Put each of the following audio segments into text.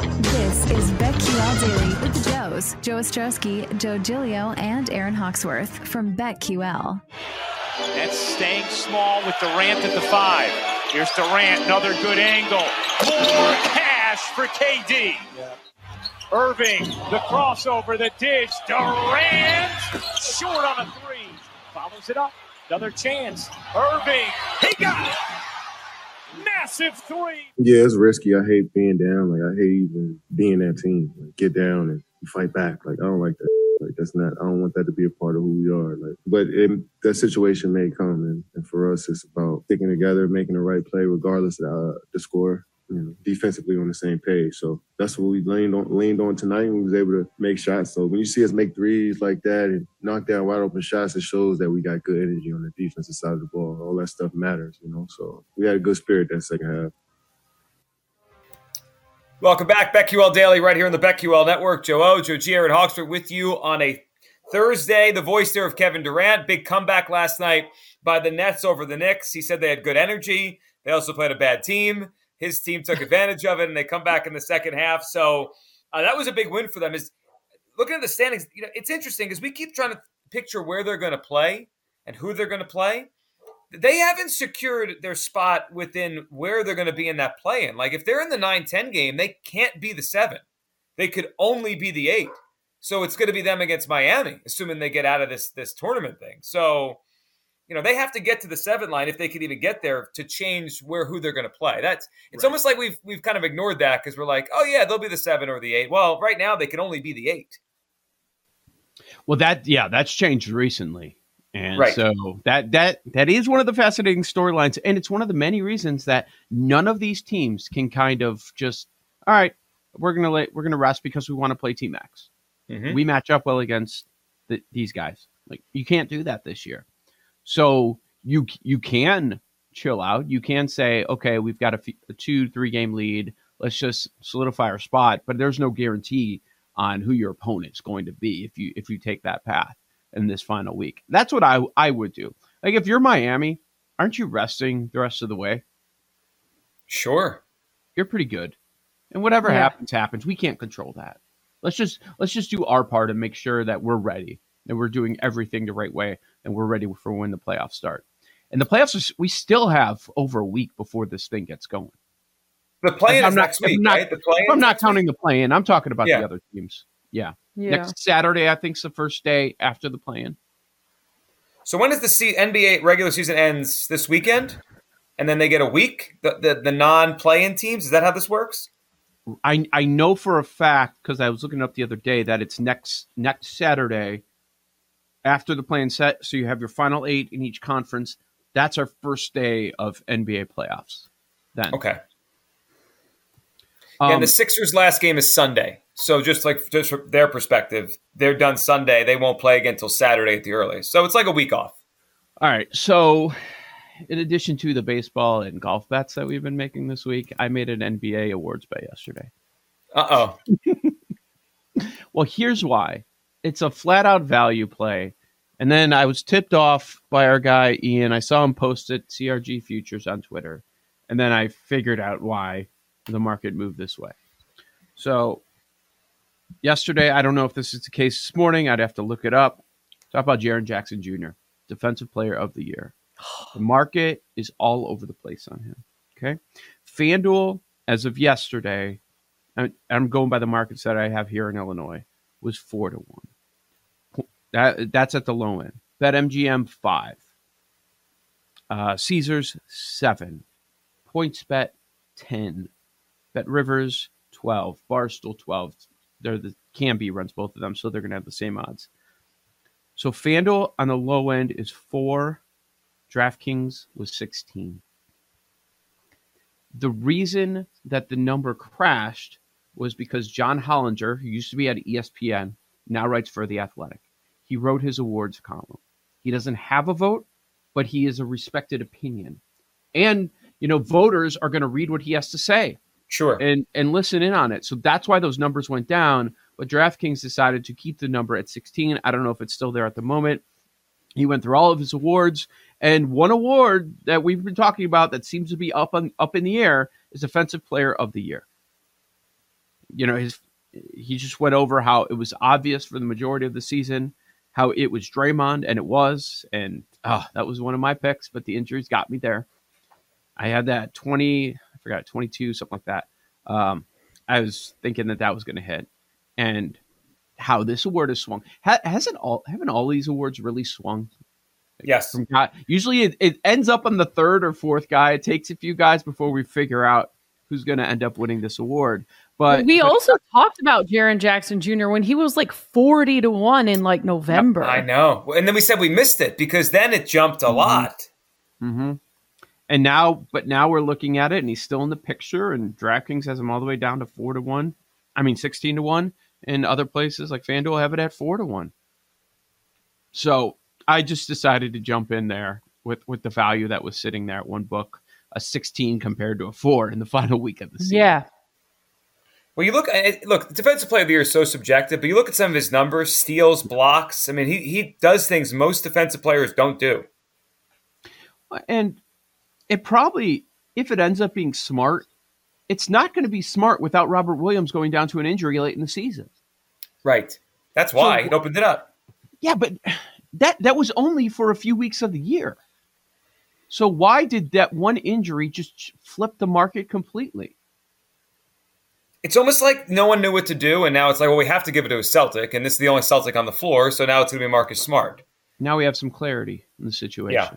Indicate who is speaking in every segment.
Speaker 1: This is BetQL Daily with the Joes, Joe Ostrowski, Joe Giglio, and Aaron Hawksworth from BetQL.
Speaker 2: That's staying small with Durant at the five. Here's Durant, another good angle. More cash for KD. Irving, the crossover, the dish. Durant, short on a three. Follows it up. Another chance. Irving, he got it. Massive three.
Speaker 3: Yeah, it's risky. I hate being down. Like I hate even being that team. Like get down and fight back. Like I don't like that. Like that's not. I don't want that to be a part of who we are. Like, but it, that situation may come, and, and, for us, it's about sticking together, making the right play, regardless of uh, the score you know, defensively on the same page. So that's what we leaned on leaned on tonight. We was able to make shots. So when you see us make threes like that and knock down wide open shots, it shows that we got good energy on the defensive side of the ball. All that stuff matters, you know. So we had a good spirit that second half.
Speaker 4: Welcome back, BetQL Daily, right here on the BetQL Network. Joe O, Joe G, Aaron Hawksworth with you on a Thursday. The voice there of Kevin Durant. Big comeback last night by the Nets over the Knicks. He said they had good energy. They also played a bad team his team took advantage of it and they come back in the second half. So uh, that was a big win for them. Is looking at the standings, you know, it's interesting because we keep trying to picture where they're going to play and who they're going to play. They haven't secured their spot within where they're going to be in that play in. Like if they're in the 9 10 game, they can't be the seven. They could only be the eight. So it's going to be them against Miami, assuming they get out of this this tournament thing. So you know they have to get to the seven line if they could even get there to change where who they're going to play. That's it's right. almost like we've we've kind of ignored that because we're like, oh yeah, they'll be the seven or the eight. Well, right now they can only be the eight.
Speaker 5: Well, that yeah, that's changed recently, and right. so that that that is one of the fascinating storylines, and it's one of the many reasons that none of these teams can kind of just all right, we're gonna let, we're gonna rest because we want to play T Max. Mm-hmm. We match up well against the, these guys. Like you can't do that this year. So you you can chill out. You can say, okay, we've got a, f- a two three game lead. Let's just solidify our spot. But there's no guarantee on who your opponent's going to be if you if you take that path in this final week. That's what I I would do. Like if you're Miami, aren't you resting the rest of the way?
Speaker 4: Sure.
Speaker 5: You're pretty good. And whatever yeah. happens happens. We can't control that. Let's just let's just do our part and make sure that we're ready and we're doing everything the right way and we're ready for when the playoffs start. And the playoffs, we still have over a week before this thing gets going.
Speaker 4: The play is next week,
Speaker 5: not,
Speaker 4: right? The
Speaker 5: play I'm not counting the play in. I'm talking about yeah. the other teams. Yeah. yeah. Next Saturday, I think, is the first day after the play in.
Speaker 4: So when does the C- NBA regular season ends this weekend? And then they get a week, the, the, the non play in teams? Is that how this works?
Speaker 5: I, I know for a fact because I was looking up the other day that it's next next Saturday after the plan set. So you have your final eight in each conference. That's our first day of NBA playoffs. Then
Speaker 4: okay. Um, and the Sixers' last game is Sunday. So just like just from their perspective, they're done Sunday. They won't play again until Saturday at the earliest. So it's like a week off.
Speaker 5: All right. So in addition to the baseball and golf bets that we've been making this week, I made an NBA awards bet yesterday.
Speaker 4: Uh
Speaker 5: oh. well, here's why. It's a flat out value play. And then I was tipped off by our guy Ian. I saw him post it CRG Futures on Twitter. And then I figured out why the market moved this way. So yesterday, I don't know if this is the case this morning. I'd have to look it up. Talk about Jaren Jackson Jr., Defensive Player of the Year. The market is all over the place on him. Okay. FanDuel, as of yesterday, I'm going by the markets that I have here in Illinois, was four to one. That that's at the low end. BetMGM five. Uh, Caesars seven. PointsBet ten. Bet Rivers twelve. Barstool twelve. They're the Kambi runs both of them, so they're going to have the same odds. So FanDuel on the low end is four. DraftKings was sixteen. The reason that the number crashed was because John Hollinger, who used to be at ESPN, now writes for The Athletic. He wrote his awards column. He doesn't have a vote, but he is a respected opinion. And, you know, voters are going to read what he has to say.
Speaker 4: Sure.
Speaker 5: And and listen in on it. So that's why those numbers went down. But DraftKings decided to keep the number at 16. I don't know if it's still there at the moment. He went through all of his awards, and one award that we've been talking about that seems to be up on up in the air is Defensive Player of the Year. You know, his he just went over how it was obvious for the majority of the season how it was Draymond, and it was, and oh, that was one of my picks, but the injuries got me there. I had that 20, I forgot, 22, something like that. Um, I was thinking that that was going to hit. And how this award has swung. Ha- hasn't all haven't all these awards really swung?
Speaker 4: Yes.
Speaker 5: Guy, usually it, it ends up on the third or fourth guy. It takes a few guys before we figure out who's going to end up winning this award. But
Speaker 6: we
Speaker 5: but,
Speaker 6: also talked about Jaren Jackson Jr. when he was like 40 to 1 in like November.
Speaker 4: I know. And then we said we missed it because then it jumped a mm-hmm. lot.
Speaker 5: Mm-hmm. And now, but now we're looking at it and he's still in the picture and DraftKings has him all the way down to 4 to 1. I mean, 16 to 1 and other places like FanDuel have it at four to one. So I just decided to jump in there with with the value that was sitting there at one book, a 16 compared to a four in the final week of the season.
Speaker 6: Yeah.
Speaker 4: Well, you look uh, at look, the defensive player of the year is so subjective, but you look at some of his numbers, steals, blocks. I mean, he he does things most defensive players don't do.
Speaker 5: And it probably, if it ends up being smart, it's not going to be smart without Robert Williams going down to an injury late in the season.
Speaker 4: Right. That's why so, it opened it up.
Speaker 5: Yeah, but that that was only for a few weeks of the year. So why did that one injury just flip the market completely?
Speaker 4: It's almost like no one knew what to do, and now it's like, well, we have to give it to a Celtic, and this is the only Celtic on the floor, so now it's going to be Marcus Smart.
Speaker 5: Now we have some clarity in the situation. Yeah.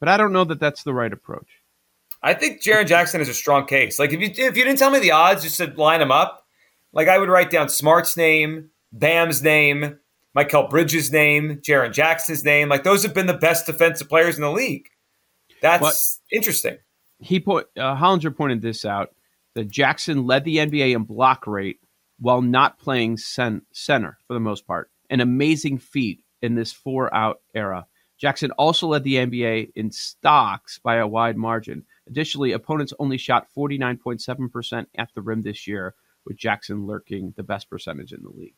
Speaker 5: But I don't know that that's the right approach.
Speaker 4: I think Jaren Jackson is a strong case. Like if you if you didn't tell me the odds, just to line them up, like I would write down Smart's name, Bam's name, Mikal Bridges' name, Jaren Jackson's name. Like those have been the best defensive players in the league. That's but interesting.
Speaker 5: He put uh, Hollinger pointed this out that Jackson led the NBA in block rate while not playing center for the most part. An amazing feat in this four out era. Jackson also led the NBA in stocks by a wide margin. Additionally, opponents only shot 49.7% at the rim this year, with Jackson lurking the best percentage in the league.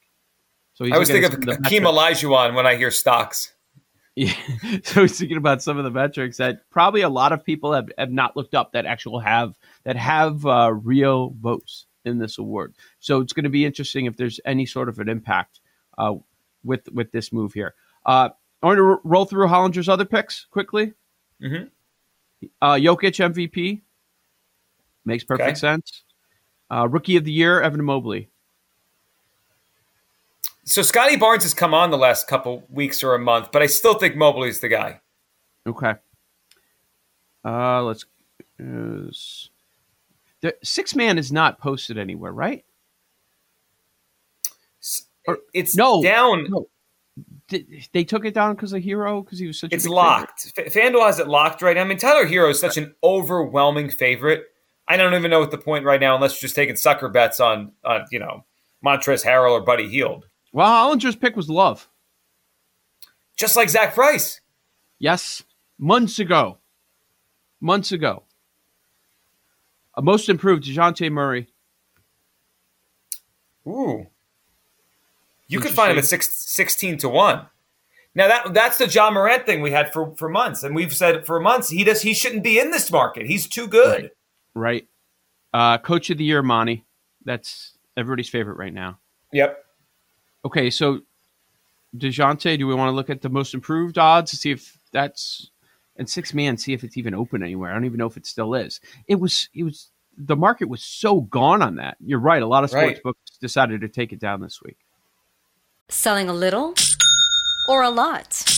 Speaker 4: So I was thinking of Hakeem Olajuwon when I hear stocks.
Speaker 5: Yeah, so he's thinking about some of the metrics that probably a lot of people have, have not looked up that actual have that have uh, real votes in this award. So it's going to be interesting if there's any sort of an impact uh, with with this move here. Uh, I want to r- roll through Hollinger's other picks quickly.
Speaker 4: Mm-hmm.
Speaker 5: Uh, Jokic MVP makes perfect okay. sense. Uh, rookie of the year, Evan Mobley.
Speaker 4: So Scottie Barnes has come on the last couple weeks or a month, but I still think Mobley's the guy.
Speaker 5: Okay. Uh, let's. Uh, the six man is not posted anywhere, right?
Speaker 4: Or, it's no down. No
Speaker 5: they took it down because of Herro because he was such.
Speaker 4: It's locked. Favorite. FanDuel has it locked right. Now. I mean, Tyler Herro is such an overwhelming favorite. I don't even know what the point right now, unless you're just taking sucker bets on, on you know, Montrezl Harrell or Buddy Hield.
Speaker 5: Well, Hollinger's pick was Love,
Speaker 4: just like Zach Price.
Speaker 5: Yes, months ago. Months ago. A most improved Dejounte Murray.
Speaker 4: Ooh. You could find him at six, 16 to 1. Now that that's the Ja Morant thing we had for, for months, and we've said for months he does he shouldn't be in this market. He's too good.
Speaker 5: Right. right. Uh, Coach of the year, Monty. That's everybody's favorite right now.
Speaker 4: Yep.
Speaker 5: Okay, so Dejounte, do we want to look at the most improved odds to see if that's and six man, see if it's even open anywhere. I don't even know if it still is. It was it was the market was so gone on that. You're right. A lot of sports right. books decided to take it down this week.
Speaker 7: Selling a little or a lot.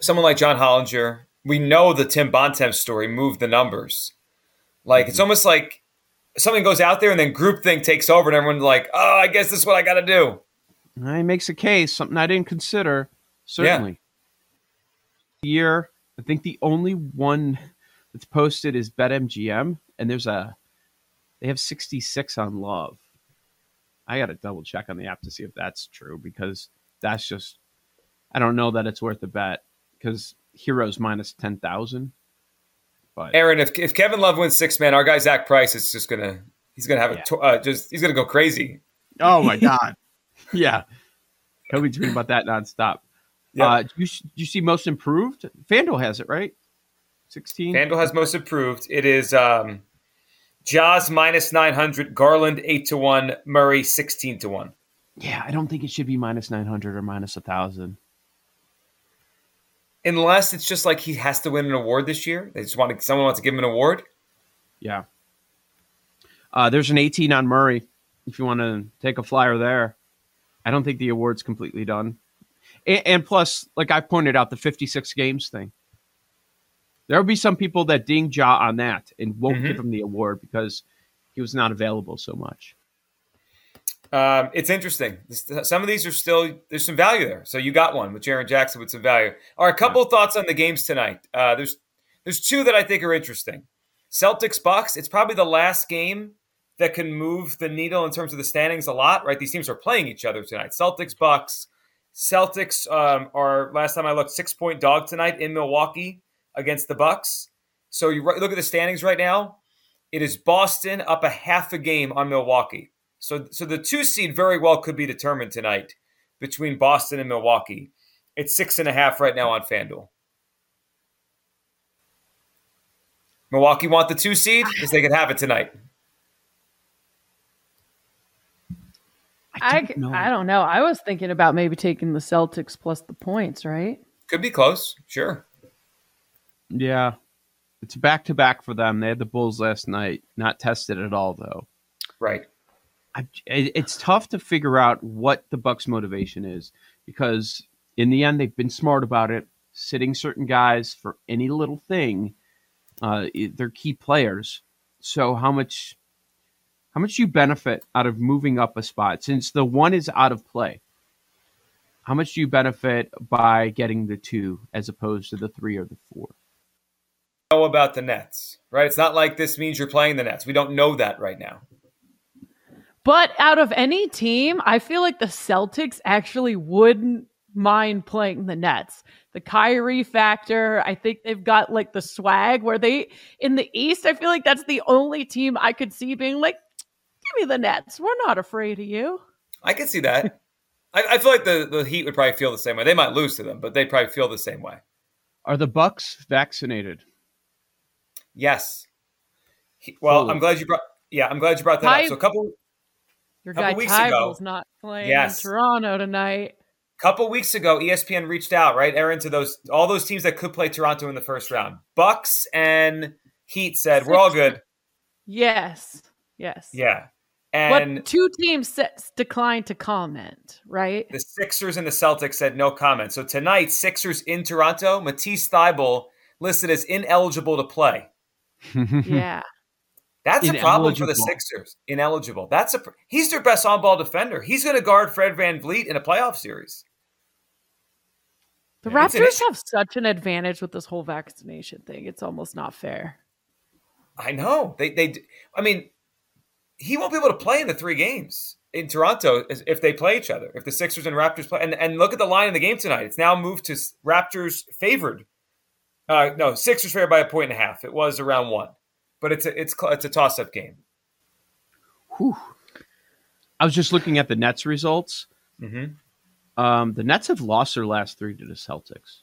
Speaker 4: someone like John Hollinger, we know the Tim Bontemps story moved the numbers. Like it's mm-hmm. almost like something goes out there and then groupthink takes over and everyone's like, oh, I guess this is what I got to do.
Speaker 5: He makes a case, something I didn't consider. Certainly. Yeah. Year, I think the only one that's posted is BetMGM, and there's a they have 66 on Love. I got to double check on the app to see if that's true because that's just I don't know that it's worth a bet because Herro's minus ten thousand.
Speaker 4: But Aaron, if if Kevin Love wins six man, our guy Zach Price is just gonna he's gonna have yeah. a uh, just he's gonna go crazy.
Speaker 5: Oh my god, yeah, he'll be tweeting about that nonstop. Yeah. Uh, you you see most improved? FanDuel has it right. Sixteen.
Speaker 4: FanDuel has most improved. It is um, Ja's minus nine hundred, Garland eight to one, Murray sixteen to one.
Speaker 5: Yeah, I don't think it should be minus nine hundred or minus a thousand
Speaker 4: unless it's just like he has to win an award this year. They just want to, someone wants to give him an award.
Speaker 5: Yeah. Uh, there's an 18 on Murray if you want to take a flyer there. I don't think the award's completely done. And, and plus, like I pointed out, the 56 games thing. There'll be some people that ding Ja on that and won't mm-hmm. give him the award because he was not available so much.
Speaker 4: Um, it's interesting. Some of these are still there's some value there. So you got one with Jaren Jackson with some value. All right, a couple yeah. thoughts on the games tonight. Uh, there's there's two that I think are interesting. Celtics Bucks. It's probably the last game that can move the needle in terms of the standings a lot. Right, these teams are playing each other tonight. Celtics Bucks. Celtics um, are last time I looked six point dog tonight in Milwaukee against the Bucks. So you look at the standings right now. It is Boston up a half a game on Milwaukee. So, so the two seed very well could be determined tonight between Boston and Milwaukee. It's six and a half right now on FanDuel. Milwaukee want the two seed because they could have it tonight.
Speaker 6: I, don't I, I don't know. I was thinking about maybe taking the Celtics plus the points, right?
Speaker 4: Could be close, sure.
Speaker 5: Yeah. It's back to back for them. They had the Bulls last night. Not tested at all though.
Speaker 4: Right.
Speaker 5: I, it's tough to figure out what the Bucks' motivation is because in the end, they've been smart about it, sitting certain guys for any little thing. Uh, they're key players. So how much how much you benefit out of moving up a spot since the one is out of play? How much do you benefit by getting the two as opposed to the three or the four?
Speaker 4: Know about the Nets, right? It's not like this means you're playing the Nets. We don't know that right now.
Speaker 6: But out of any team, I feel like the Celtics actually wouldn't mind playing the Nets. The Kyrie factor, I think they've got like the swag where they in the East, I feel like that's the only team I could see being like, give me the Nets. We're not afraid of you.
Speaker 4: I can see that. I, I, feel like the, the Heat would probably feel the same way. They might lose to them, but they'd probably feel the same way.
Speaker 5: Are the Bucks vaccinated?
Speaker 4: Yes. He, well, I'm glad you brought. Yeah, I'm glad you brought that
Speaker 6: Ty,
Speaker 4: up. So a couple.
Speaker 6: Your couple guy weeks ago, not playing yes. in Toronto tonight.
Speaker 4: Couple weeks ago, ESPN reached out, right, Aaron, to those all those teams that could play Toronto in the first round. Bucks and Heat said we're all good.
Speaker 6: Yes. Yes.
Speaker 4: Yeah. And
Speaker 6: but two teams declined to comment, right?
Speaker 4: The Sixers and the Celtics said no comment. So tonight, Sixers in Toronto, Matisse Thybulle listed as ineligible to play.
Speaker 6: yeah.
Speaker 4: That's a problem for the Sixers. Ineligible. That's a he's their best on-ball defender. He's going to guard Fred Van VanVleet in a playoff series.
Speaker 6: The yeah, Raptors have such an advantage with this whole vaccination thing. It's almost not fair.
Speaker 4: I know. They they I mean, he won't be able to play in the three games in Toronto if they play each other. If the Sixers and Raptors play, and, and look at the line in the game tonight. It's now moved to Raptors favored. Uh, no, Sixers favored by a point and a half. It was around one, but it's a it's it's a toss up game.
Speaker 5: Whew. I was just looking at the Nets results.
Speaker 4: Mm-hmm.
Speaker 5: Um, the Nets have lost their last three to the Celtics.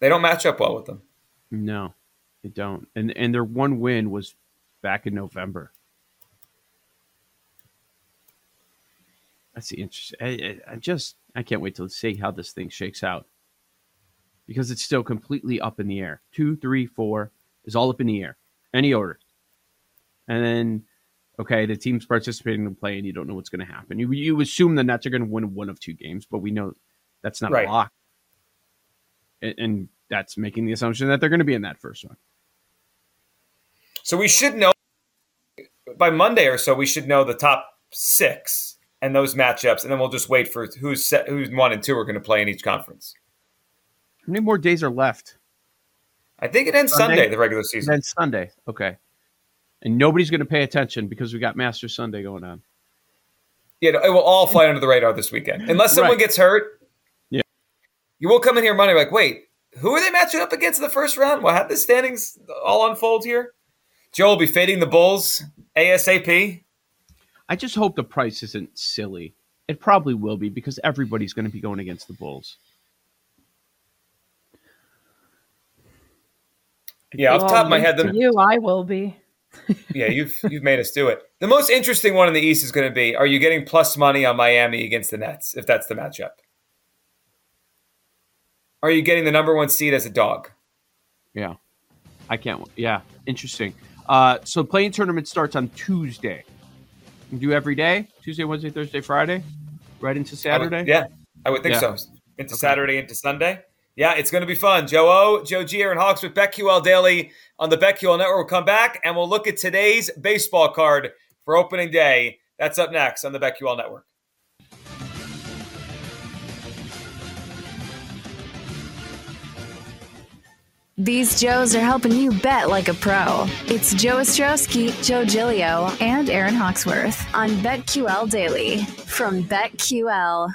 Speaker 4: They don't match up well with them.
Speaker 5: No, they don't. And and their one win was back in November. That's the interesting. I, I just I can't wait to see how this thing shakes out because it's still completely up in the air. Two, three, four is all up in the air, any order, and then okay, the team's participating in the play, and you don't know what's going to happen. You you assume the Nets are going to win one of two games, but we know that's not right. a lock, and, and that's making the assumption that they're going to be in that first one.
Speaker 4: So we should know by Monday or so. We should know the top six and those matchups, and then we'll just wait for who's set, who's one and two are going to play in each conference.
Speaker 5: How many more days are left?
Speaker 4: I think it ends Sunday, Sunday the regular season.
Speaker 5: It ends Sunday. Okay. And nobody's going to pay attention because we got Master Sunday going on.
Speaker 4: Yeah, it will all fly under the radar this weekend, unless someone right. gets hurt.
Speaker 5: Yeah,
Speaker 4: you will come in here Monday like, wait, who are they matching up against in the first round? Well, have the standings all unfold here? Joe will be fading the Bulls ASAP.
Speaker 5: I just hope the price isn't silly. It probably will be because everybody's going to be going against the Bulls.
Speaker 4: Yeah, off the top of my head, the,
Speaker 6: you, I will be.
Speaker 4: yeah, you've you've made us do it. The most interesting one in the East is going to be: Are you getting plus money on Miami against the Nets if that's the matchup? Are you getting the number one seed as a dog?
Speaker 5: Yeah, I can't. Yeah, interesting. Uh, so playing tournament starts on Tuesday. You do every day, Tuesday, Wednesday, Thursday, Friday, right into Saturday.
Speaker 4: I would, yeah, I would think yeah. so. Into okay. Saturday, into Sunday. Yeah, it's going to be fun. Joe O, Joe G, Aaron Hawks with BetQL Daily on the BetQL Network. We'll come back and we'll look at today's baseball card for opening day. That's up next on the BetQL Network.
Speaker 1: These Joes are helping you bet like a pro. It's Joe Ostrowski, Joe Giglio, and Aaron Hawksworth on BetQL Daily from BetQL.